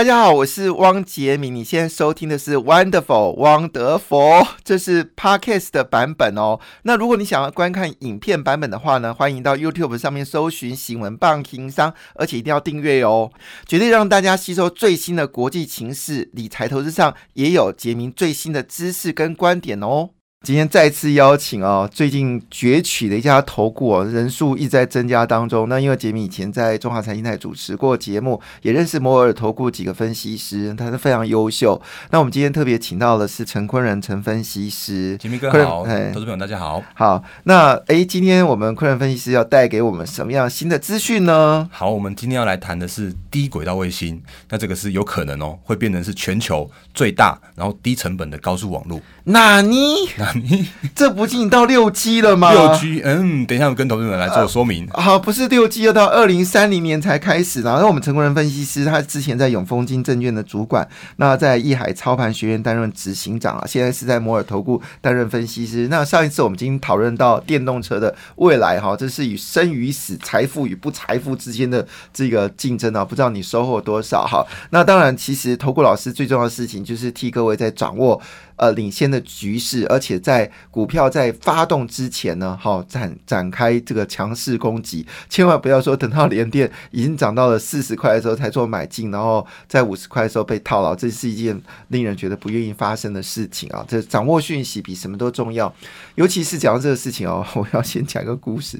大家好，我是汪杰明。你现在收听的是 Wonderful 汪德佛，这是 Podcast 的版本哦。那如果你想要观看影片版本的话呢，欢迎到 YouTube 上面搜寻“新闻棒情商”，而且一定要订阅哦，绝对让大家吸收最新的国际情势，理财投资上也有杰明最新的知识跟观点哦。今天再次邀请哦，最近崛起的一家投顾哦，人数一直在增加当中。那因为杰米以前在中华财经台主持过节目，也认识摩尔投顾几个分析师，他是非常优秀。那我们今天特别请到的是陈坤仁陈分析师，杰米哥好，哎投资朋友大家好。好，那哎，今天我们坤仁分析师要带给我们什么样新的资讯呢？好，我们今天要来谈的是低轨道卫星，那这个是有可能哦，会变成是全球最大然后低成本的高速网络。那你？这不仅到六 G 了吗？六 G，嗯，等一下我跟投资人来做说明。好，不是六 G，要到二零三零年才开始。然后我们成功人分析师，他之前在永丰金证券的主管，那在益海操盘学院担任执行长啊，现在是在摩尔投顾担任分析师。那上一次我们已经讨论到电动车的未来哈，这是与生与死、财富与不财富之间的这个竞争啊，不知道你收获多少哈？那当然，其实投顾老师最重要的事情就是替各位在掌握。呃，领先的局势，而且在股票在发动之前呢，好展展开这个强势攻击，千万不要说等到连电已经涨到了四十块的时候才做买进，然后在五十块的时候被套牢，这是一件令人觉得不愿意发生的事情啊！这掌握讯息比什么都重要，尤其是讲到这个事情哦，我要先讲一个故事，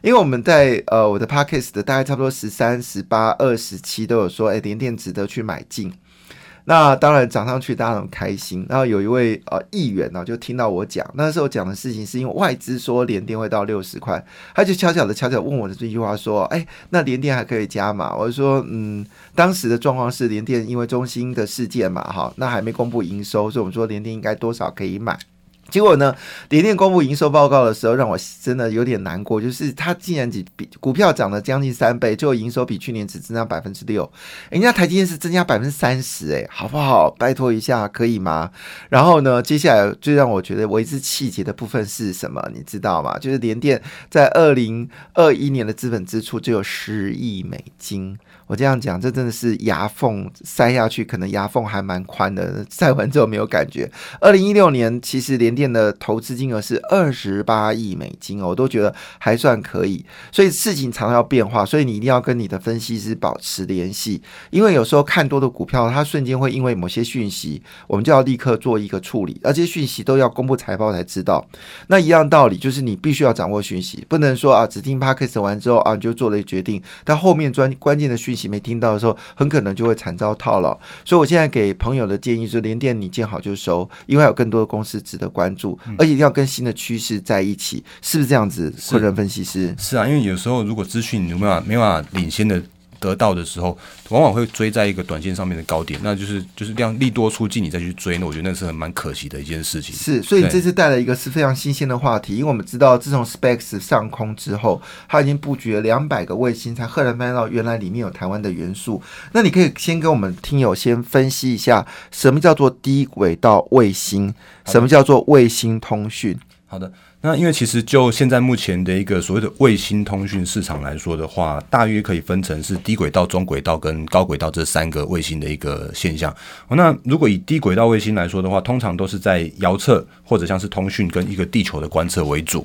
因为我们在呃我的 podcast 的大概差不多十三、十八、二十七都有说，哎，连电值得去买进。那当然涨上去，大家很开心。然后有一位呃议员呢，就听到我讲，那时候讲的事情是因为外资说联电会到六十块，他就悄悄的悄悄问我的这句话说：“哎，那联电还可以加吗？”我就说：“嗯，当时的状况是联电因为中兴的事件嘛，哈，那还没公布营收，所以我们说联电应该多少可以买。”结果呢？联电公布营收报告的时候，让我真的有点难过。就是它竟然只比股票涨了将近三倍，最后营收比去年只增长百分之六，人家台积电是增加百分之三十，哎，好不好？拜托一下，可以吗？然后呢，接下来最让我觉得为之气结的部分是什么？你知道吗？就是联电在二零二一年的资本支出只有十亿美金。我这样讲，这真的是牙缝塞下去，可能牙缝还蛮宽的。塞完之后没有感觉。二零一六年其实联店的投资金额是二十八亿美金哦，我都觉得还算可以。所以事情常常要变化，所以你一定要跟你的分析师保持联系，因为有时候看多的股票，它瞬间会因为某些讯息，我们就要立刻做一个处理，而这些讯息都要公布财报才知道。那一样道理就是你必须要掌握讯息，不能说啊只听 p a c k e s 完之后啊你就做了一决定，但后面专关键的讯息。没听到的时候，很可能就会惨遭套牢。所以我现在给朋友的建议是：连电你见好就收，因为有更多的公司值得关注，而且一定要跟新的趋势在一起，是不是这样子？个人分析师是啊，因为有时候如果资讯你没法没办法领先的。得到的时候，往往会追在一个短线上面的高点，那就是就是这样利多出尽，你再去追，那我觉得那是很蛮可惜的一件事情。是，所以你这次带了一个是非常新鲜的话题，因为我们知道，自从 Specs 上空之后，它已经布局了两百个卫星，才赫然发现到原来里面有台湾的元素。那你可以先跟我们听友先分析一下，什么叫做低轨道卫星，什么叫做卫星通讯？好的。那因为其实就现在目前的一个所谓的卫星通讯市场来说的话，大约可以分成是低轨道、中轨道跟高轨道这三个卫星的一个现象。那如果以低轨道卫星来说的话，通常都是在遥测或者像是通讯跟一个地球的观测为主。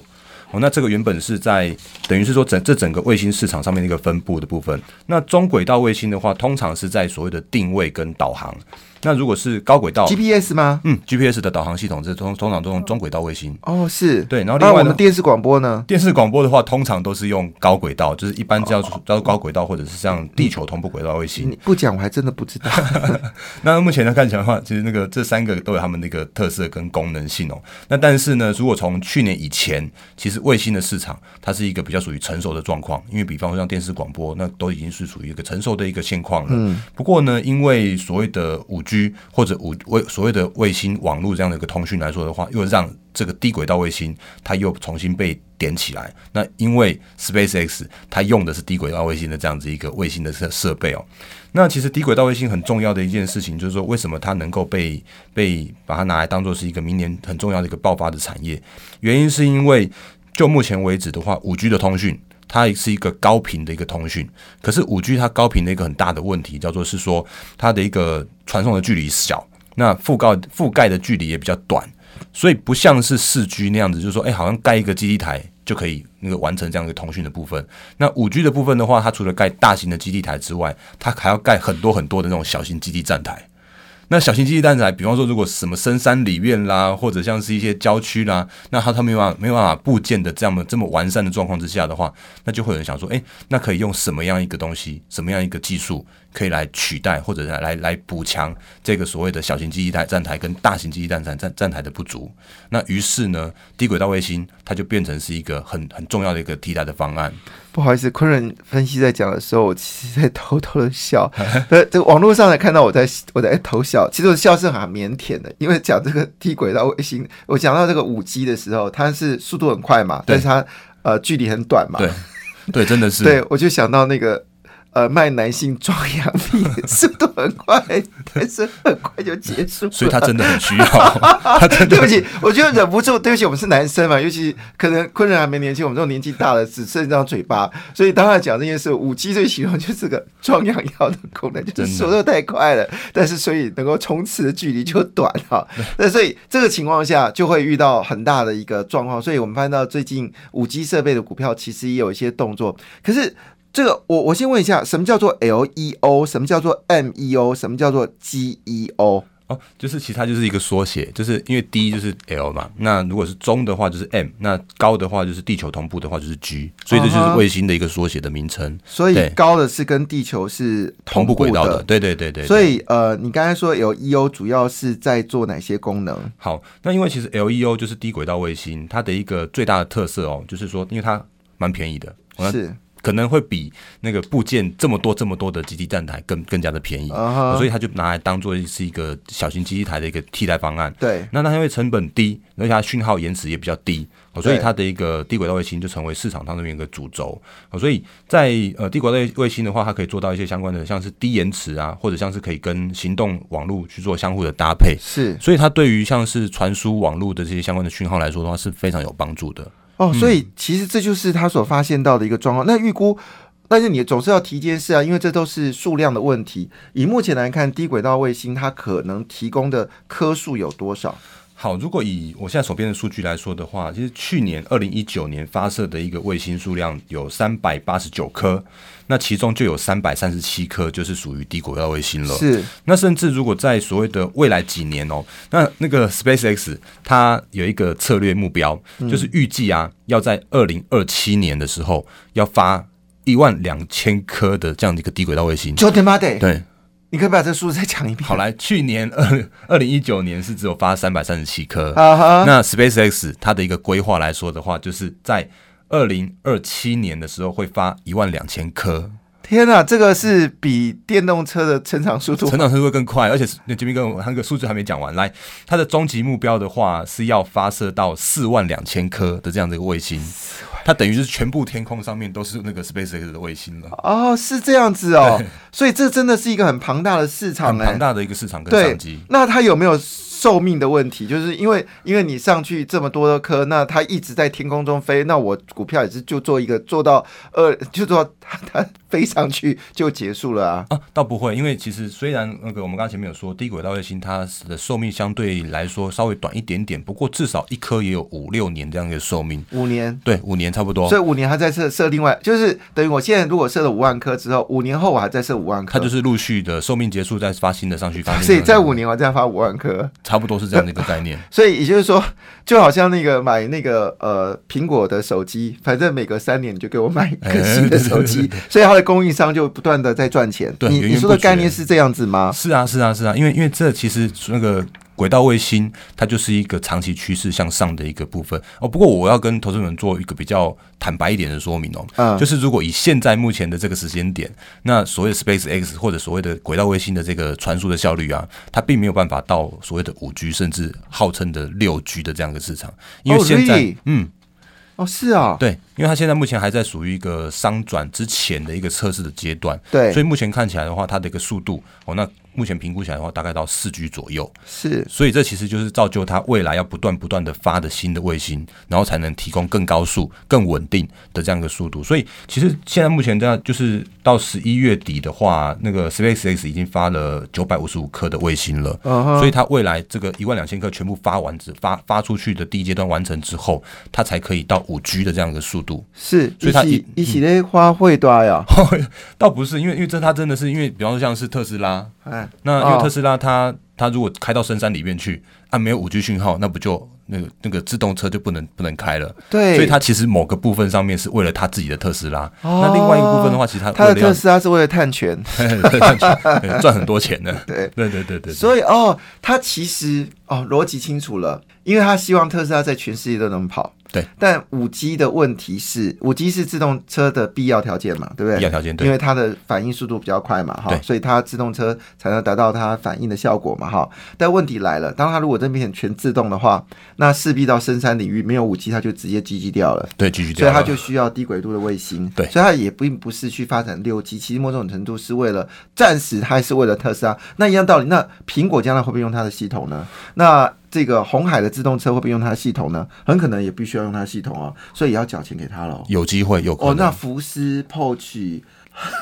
哦，那这个原本是在等于是说整这整个卫星市场上面的一个分布的部分。那中轨道卫星的话，通常是在所谓的定位跟导航。那如果是高轨道 GPS 吗？嗯，GPS 的导航系统是通通常都用中轨道卫星。哦，是对。然后另外我们电视广播呢？电视广播的话，通常都是用高轨道，就是一般叫叫高轨道或者是像地球同步轨道卫星。你不讲我还真的不知道。那目前来看起来的话，其实那个这三个都有他们那个特色跟功能性哦。那但是呢，如果从去年以前，其实卫星的市场它是一个比较属于成熟的状况，因为比方说像电视广播，那都已经是属于一个成熟的一个现况了。嗯。不过呢，因为所谓的五 G 或者五卫所谓的卫星网络这样的一个通讯来说的话，又让这个低轨道卫星它又重新被点起来。那因为 SpaceX 它用的是低轨道卫星的这样子一个卫星的设设备哦。那其实低轨道卫星很重要的一件事情，就是说为什么它能够被被把它拿来当做是一个明年很重要的一个爆发的产业？原因是因为就目前为止的话，五 G 的通讯。它是一个高频的一个通讯。可是五 G 它高频的一个很大的问题，叫做是说它的一个传送的距离小，那覆盖覆盖的距离也比较短，所以不像是四 G 那样子，就是说，哎，好像盖一个基地台就可以那个完成这样一个通讯的部分。那五 G 的部分的话，它除了盖大型的基地台之外，它还要盖很多很多的那种小型基地站台。那小型基地蛋仔，比方说，如果什么深山里面啦，或者像是一些郊区啦，那它它没有办法没有办法部件的这样的这么完善的状况之下的话，那就会有人想说，哎，那可以用什么样一个东西，什么样一个技术？可以来取代或者来来来补强这个所谓的小型基地台站台跟大型基地站站站站台的不足。那于是呢，低轨道卫星它就变成是一个很很重要的一个替代的方案。不好意思，昆仑分析在讲的时候，我其实在偷偷的笑。呃，这个网络上来看到我在我在偷笑，其实我笑是很腼腆的，因为讲这个低轨道卫星，我讲到这个五 G 的时候，它是速度很快嘛，但是它呃距离很短嘛。对对，真的是。对，我就想到那个。呃，卖男性壮阳品速度很快，但是很快就结束，所以他真的很需要。他真对不起，我觉得忍不住。对不起，我们是男生嘛，尤其可能昆人还没年轻，我们这种年纪大了，只剩一张嘴巴，所以当他讲这件事，五 G 最喜欢就是个壮阳药的功能，就是速度太快了，但是所以能够冲刺的距离就短哈。那所以这个情况下就会遇到很大的一个状况，所以我们看到最近五 G 设备的股票其实也有一些动作，可是。这个我我先问一下，什么叫做 LEO？什么叫做 MEO？什么叫做 GEO？哦，就是其他就是一个缩写，就是因为 D 就是 L 嘛，那如果是中的话就是 M，那高的话就是地球同步的话就是 G，所以这就是卫星的一个缩写的名称。所以高的是跟地球是同步轨道的，对对对对。所以呃，你刚才说 LEO 主要是在做哪些功能？好，那因为其实 LEO 就是低轨道卫星，它的一个最大的特色哦，就是说因为它蛮便宜的，是。可能会比那个部件这么多这么多的基地站台更更加的便宜，所以他就拿来当做是一个小型基地台的一个替代方案。对，那它因为成本低，而且它讯号延迟也比较低，所以它的一个低轨道卫星就成为市场当中一个主轴。所以在呃低轨道卫星的话，它可以做到一些相关的，像是低延迟啊，或者像是可以跟行动网络去做相互的搭配。是，所以它对于像是传输网络的这些相关的讯号来说的话，是非常有帮助的。哦，所以其实这就是他所发现到的一个状况。那预估，但是你总是要提一件事啊，因为这都是数量的问题。以目前来看，低轨道卫星它可能提供的颗数有多少？好，如果以我现在手边的数据来说的话，其实去年二零一九年发射的一个卫星数量有三百八十九颗，那其中就有三百三十七颗就是属于低轨道卫星了。是，那甚至如果在所谓的未来几年哦，那那个 SpaceX 它有一个策略目标，就是预计啊要在二零二七年的时候要发一万两千颗的这样的一个低轨道卫星。就他妈的对。你可以把这数字再讲一遍。好，来，去年 二二零一九年是只有发三百三十七颗。那 SpaceX 它的一个规划来说的话，就是在二零二七年的时候会发一万两千颗。天哪，这个是比电动车的成长速度，成长速度会更快。而且那这边跟那个数字还没讲完。来，它的终极目标的话是要发射到四万两千颗的这样的一个卫星。它等于是全部天空上面都是那个 SpaceX 的卫星了。哦，是这样子哦，所以这真的是一个很庞大的市场，很庞大的一个市场跟商机。那它有没有？寿命的问题，就是因为因为你上去这么多的颗，那它一直在天空中飞，那我股票也是就做一个做到呃，就做它它飞上去就结束了啊？啊，倒不会，因为其实虽然那个我们刚刚前面有说低轨道卫星它的寿命相对来说稍微短一点点，不过至少一颗也有五六年这样一个寿命。五年？对，五年差不多。所以五年还在设设另外，就是等于我现在如果设了五万颗之后，五年后我还在设五万颗，它就是陆续的寿命结束再发新的上去发。所以在五年我再发五万颗，差不多是这样的一个。概念，所以也就是说，就好像那个买那个呃苹果的手机，反正每隔三年你就给我买一个新的手机，所以它的供应商就不断的在赚钱。对，你你说的概念是这样子吗？是啊，是啊，是啊，因为因为这其实那个。轨道卫星，它就是一个长期趋势向上的一个部分。哦。不过我要跟投资人做一个比较坦白一点的说明哦，嗯，就是如果以现在目前的这个时间点，那所谓的 Space X 或者所谓的轨道卫星的这个传输的效率啊，它并没有办法到所谓的五 G 甚至号称的六 G 的这样一个市场，因为现在嗯，哦，是啊，对，因为它现在目前还在属于一个商转之前的一个测试的阶段，对，所以目前看起来的话，它的一个速度哦，那目前评估起来的话，大概到四 G 左右，是，所以这其实就是造就它未来要不断不断的发的新的卫星，然后才能提供更高速、更稳定的这样一个速度。所以其实现在目前这样，就是到十一月底的话，那个 SpaceX 已经发了九百五十五颗的卫星了，所以它未来这个一万两千颗全部发完之发发出去的第一阶段完成之后，它才可以到五 G 的这样一个速度。是，所以它一一起的花卉多呀，倒不是，因为因为这它真的是因为，比方说像是特斯拉，哎，那因为特斯拉它它如果开到深山里面去，啊没有五 G 讯号，那不就那个那个自动车就不能不能开了？对，所以它其实某个部分上面是为了他自己的特斯拉，那另外一个部分的话，其实他他的特斯拉是为了探权，赚很多钱的。对。对对对对，所以哦，他其实哦逻辑清楚了，因为他希望特斯拉在全世界都能跑。对，但五 G 的问题是，五 G 是自动车的必要条件嘛，对不对？必要条件，对，因为它的反应速度比较快嘛，哈，所以它自动车才能达到它反应的效果嘛，哈。但问题来了，当它如果这边全自动的话，那势必到深山领域没有五 G，它就直接 GG 掉了，对，GG 掉，所以它就需要低轨度的卫星，对，所以它也并不是去发展六 G，其实某种程度是为了暂时，它还是为了特斯拉。那一样道理，那苹果将来会不会用它的系统呢？那这个红海的自动车会不会用它的系统呢？很可能也必须要用它的系统哦，所以也要缴钱给他喽。有机会有哦，那福斯、Porsche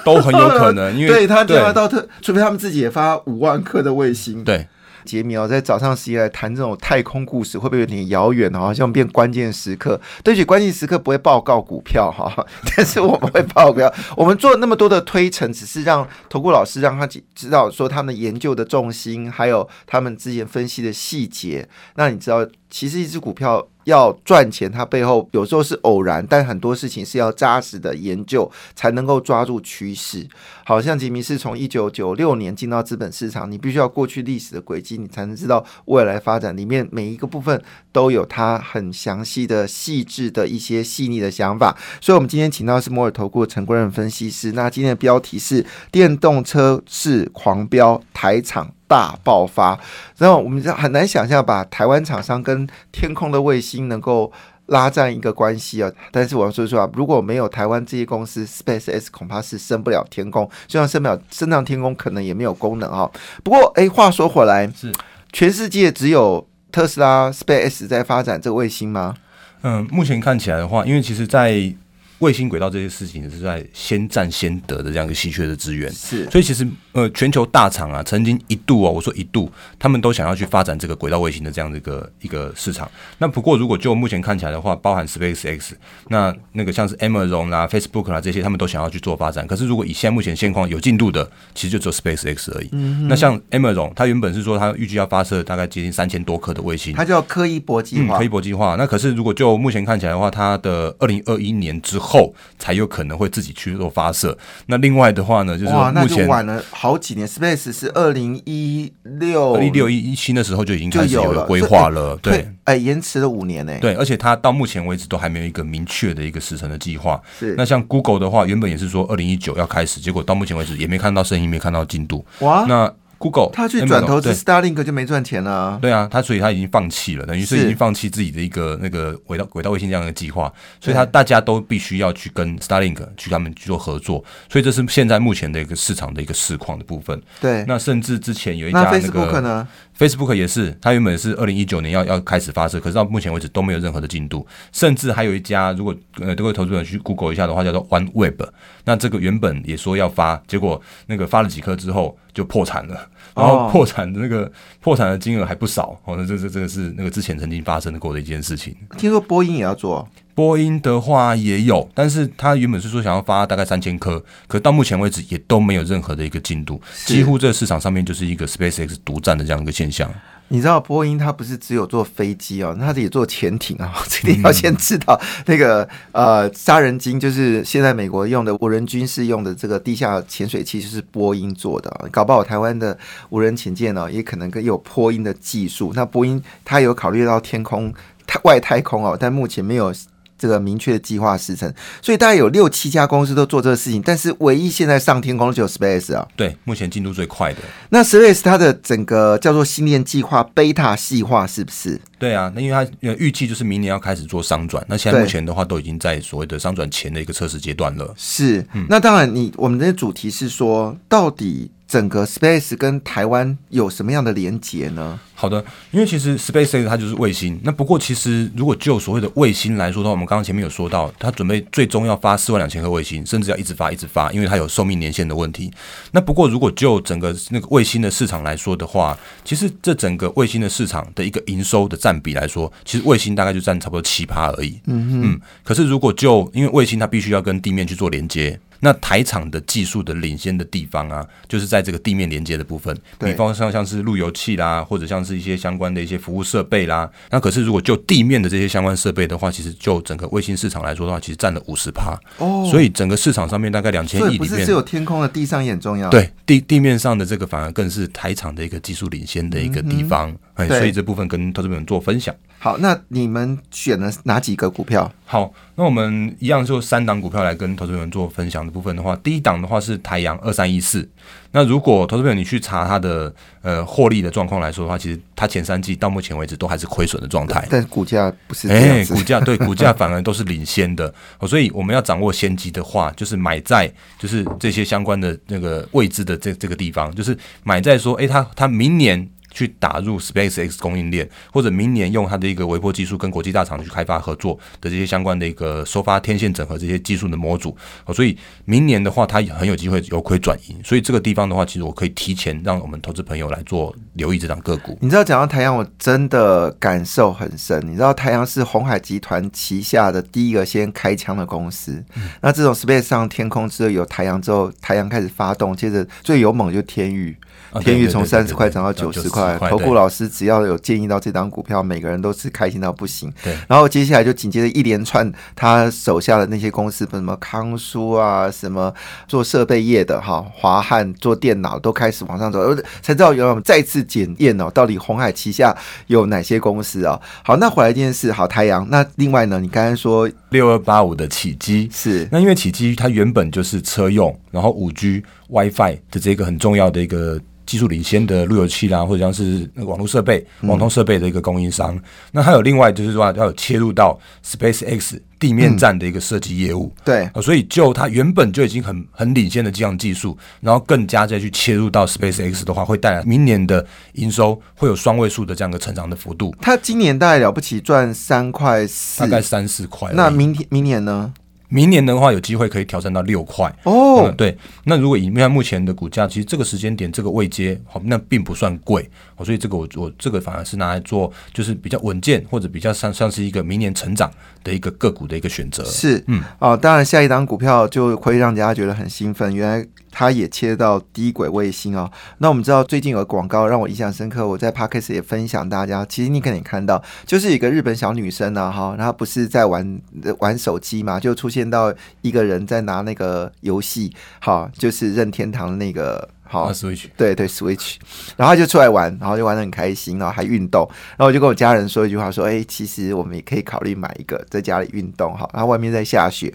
都很有可能，因为 对他电话到特，除非他们自己也发五万颗的卫星。对。杰米哦，在早上时间来谈这种太空故事，会不会有点遥远？好像变关键时刻。对不起，关键时刻不会报告股票哈，但是我们会报告。我们做那么多的推陈，只是让投顾老师让他知道说他们研究的重心，还有他们之前分析的细节。那你知道，其实一只股票。要赚钱，它背后有时候是偶然，但很多事情是要扎实的研究才能够抓住趋势。好像吉米是从一九九六年进到资本市场，你必须要过去历史的轨迹，你才能知道未来发展里面每一个部分都有它很详细的、细致的一些细腻的想法。所以，我们今天请到是摩尔投顾陈国任分析师。那今天的标题是电动车是狂飙，台厂。大爆发，然后我们很难想象把台湾厂商跟天空的卫星能够拉上一个关系啊！但是我要说说啊，如果没有台湾这些公司，Space X 恐怕是升不了天空，就算升不了升上天空，可能也没有功能哈。不过，哎，话说回来，是全世界只有特斯拉 Space X 在发展这个卫星吗？嗯，目前看起来的话，因为其实，在卫星轨道这些事情是在先占先得的这样一个稀缺的资源，是，所以其实呃，全球大厂啊，曾经一度哦，我说一度，他们都想要去发展这个轨道卫星的这样的一个一个市场。那不过如果就目前看起来的话，包含 Space X，那那个像是 Amazon 啦、Facebook 啦这些，他们都想要去做发展。可是如果以现在目前现况有进度的，其实就只有 Space X 而已。那像 Amazon，它原本是说它预计要发射大概接近三千多颗的卫星，它叫科伊博计划。科伊博计划。那可是如果就目前看起来的话，它的二零二一年之后才有。可能会自己去做发射。那另外的话呢，就是目前晚了好几年，Space 是二零一六、一六一一七的时候就已经开始有了规划了。对，哎，延迟了五年呢。对，而且它到目前为止都还没有一个明确的一个时程的计划。是。那像 Google 的话，原本也是说二零一九要开始，结果到目前为止也没看到声音，没看到进度。哇，那。Google，他去转投资 Starlink 就没赚钱了。对啊，他所以他已经放弃了，等于是已经放弃自己的一个那个轨道轨道卫星这样的计划。所以，他大家都必须要去跟 Starlink 去他们去做合作。所以，这是现在目前的一个市场的一个市况的部分。对，那甚至之前有一家那个 Facebook 也是，它原本是二零一九年要要开始发射，可是到目前为止都没有任何的进度。甚至还有一家，如果呃各位投资人去 Google 一下的话，叫做 OneWeb。那这个原本也说要发，结果那个发了几颗之后就破产了。然后破产的那个破产的金额还不少，哦，那这这这个是那个之前曾经发生过的一件事情。听说波音也要做，波音的话也有，但是他原本是说想要发大概三千颗，可到目前为止也都没有任何的一个进度，几乎这个市场上面就是一个 SpaceX 独占的这样一个现象。你知道波音它不是只有做飞机哦，它也做潜艇啊。这里要先知道那个呃杀人鲸，就是现在美国用的无人军事用的这个地下潜水器，就是波音做的。搞不好台湾的无人潜舰呢，也可能跟有波音的技术。那波音它有考虑到天空、太外太空哦，但目前没有这个明确的计划时程，所以大概有六七家公司都做这个事情，但是唯一现在上天空的只有 Space 啊。对，目前进度最快的。那 Space 它的整个叫做星链计划 Beta 细化是不是？对啊，那因为它呃预计就是明年要开始做商转，那现在目前的话都已经在所谓的商转前的一个测试阶段了。是，那当然你，我们的主题是说，到底整个 Space 跟台湾有什么样的连结呢？好的，因为其实 SpaceX 它就是卫星。那不过其实如果就所谓的卫星来说的话，我们刚刚前面有说到，它准备最终要发四万两千颗卫星，甚至要一直发一直发，因为它有寿命年限的问题。那不过如果就整个那个卫星的市场来说的话，其实这整个卫星的市场的一个营收的占比来说，其实卫星大概就占差不多七趴而已。嗯嗯。可是如果就因为卫星它必须要跟地面去做连接。那台厂的技术的领先的地方啊，就是在这个地面连接的部分，比方像像是路由器啦，或者像是一些相关的一些服务设备啦。那可是如果就地面的这些相关设备的话，其实就整个卫星市场来说的话，其实占了五十趴。哦所以整个市场上面大概两千所亿里面以不是只，有天空的，地上也很重要。，对地地面上的这个反而更是台厂的一个技术领先的一个地方。哎、所以这部分跟投资朋友做分享。好，那你们选了哪几个股票？好，那我们一样就三档股票来跟投资朋友做分享的部分的话，第一档的话是台阳二三一四。那如果投资朋友你去查它的呃获利的状况来说的话，其实它前三季到目前为止都还是亏损的状态。但股价不是这哎、样子。股价对股价反而都是领先的、哦，所以我们要掌握先机的话，就是买在就是这些相关的那个位置的这这个地方，就是买在说，哎、它它明年。去打入 SpaceX 供应链，或者明年用它的一个微波技术跟国际大厂去开发合作的这些相关的一个收发天线整合这些技术的模组，哦，所以明年的话，它很有机会由亏转盈，所以这个地方的话，其实我可以提前让我们投资朋友来做留意这档个股。你知道讲到太阳，我真的感受很深。你知道太阳是红海集团旗下的第一个先开枪的公司。嗯那这种 Space 上天空之后有太阳之后，太阳开始发动，接着最勇猛就天宇。啊天宇从三十块涨到九十90块，投顾老师只要有建议到这张股票，每个人都是开心到不行。对。然后接下来就紧接着一连串他手下的那些公司，什么康舒啊，什么做设备业的哈，华汉做电脑都开始往上走，呃才知道原来我们再次检验哦，到底红海旗下有哪些公司啊、好，那回来一件事，好太阳，那另外呢，你刚才说六二八五的起基是。那因为起基它原本就是车用，然后五 G、WiFi 的这个很重要的一个技术领先的路由器啦，或者像是那个网络设备、网通设备的一个供应商。那还有另外就是说要有切入到 SpaceX 地面站的一个设计业务。对啊，所以就它原本就已经很很领先的这样技术，然后更加再去切入到 SpaceX 的话，会带来明年的营收会有双位数的这样一个成长的幅度，它今年大概了不起赚三块四大，概三四块。那明天明年呢？明年的话，有机会可以挑战到六块。哦嗯，，对。那如果以看目前的股价，其实这个时间点这个位阶，好，那并不算贵，哦，所以这个我我这个反而是拿来做，就是比较稳健或者比较像像是一个明年成长的一个个股的一个选择。是，嗯，哦，当然下一档股票就会让大家觉得很兴奋，原来它也切到低轨卫星哦。那我们知道最近有个广告让我印象深刻，我在 Podcast 也分享大家，其实你可能也看到，就是一个日本小女生呢、哈，然后不是在玩呃玩手机嘛，就出现见到一个人在拿那个游戏，好，就是任天堂那个。好。啊，Switch，对对，Switch，然后他就出来玩，然后就玩的很开心，然后还运动，然后我就跟我家人说一句话，说，哎，其实我们也可以考虑买一个在家里运动哈，然后外面在下雪，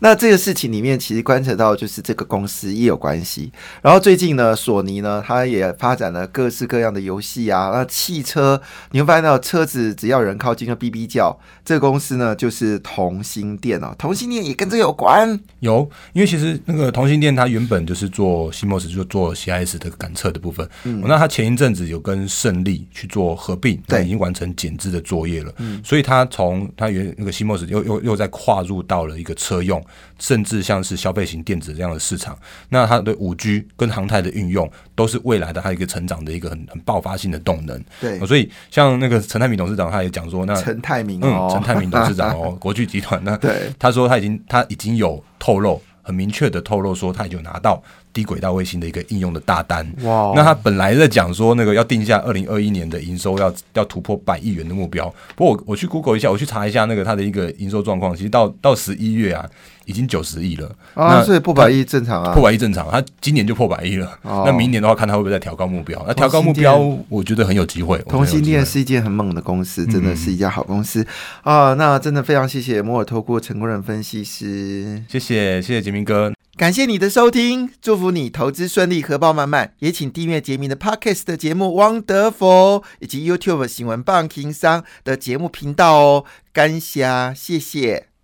那这个事情里面其实观察到就是这个公司也有关系，然后最近呢，索尼呢，它也发展了各式各样的游戏啊，那汽车你会发现到车子只要有人靠近就哔哔叫，这个公司呢就是同心电哦，同心电也跟这个有关，有，因为其实那个同心电它原本就是做西莫斯，就做 CIS 的感测的部分。嗯，那他前一阵子有跟胜利去做合并，对已经完成减资的作业了。嗯，所以他从他原那个西莫斯又又又在跨入到了一个车用，甚至像是消费型电子这样的市场。那它的五 G 跟航太的运用，都是未来的它一个成长的一个很很爆发性的动能。对哦，所以像那个陈泰明董事长他也讲说，那陈泰明嗯哦，，陈泰明董事长哦，国巨集团那对他说他已经他已经有透露，很明确的透露说他已经有拿到低轨道卫星的一个应用的大单。哇，那他本来在讲说那个要定下二零二一年的营收要要突破百亿元的目标，不过我我去 Google 一下，我去查一下那个它的一个营收状况，其实到到十一月啊，已经九十亿了。啊，所以破百亿正常啊，破百亿正常，他今年就破百亿了。哦那明年的话，看他会不会再调高目标？那调高目标，我觉得很有机会。同心店店是一件很猛的公司，真的是一家好公司啊！那真的非常谢谢摩尔透过成功人分析师，谢谢谢谢杰明哥，感谢你的收听，祝福你投资顺利，荷包满满。也请订阅杰明的 Podcast 的节目《Wonderful》，以及 YouTube 新闻棒情商的节目频道哦。感谢，谢谢。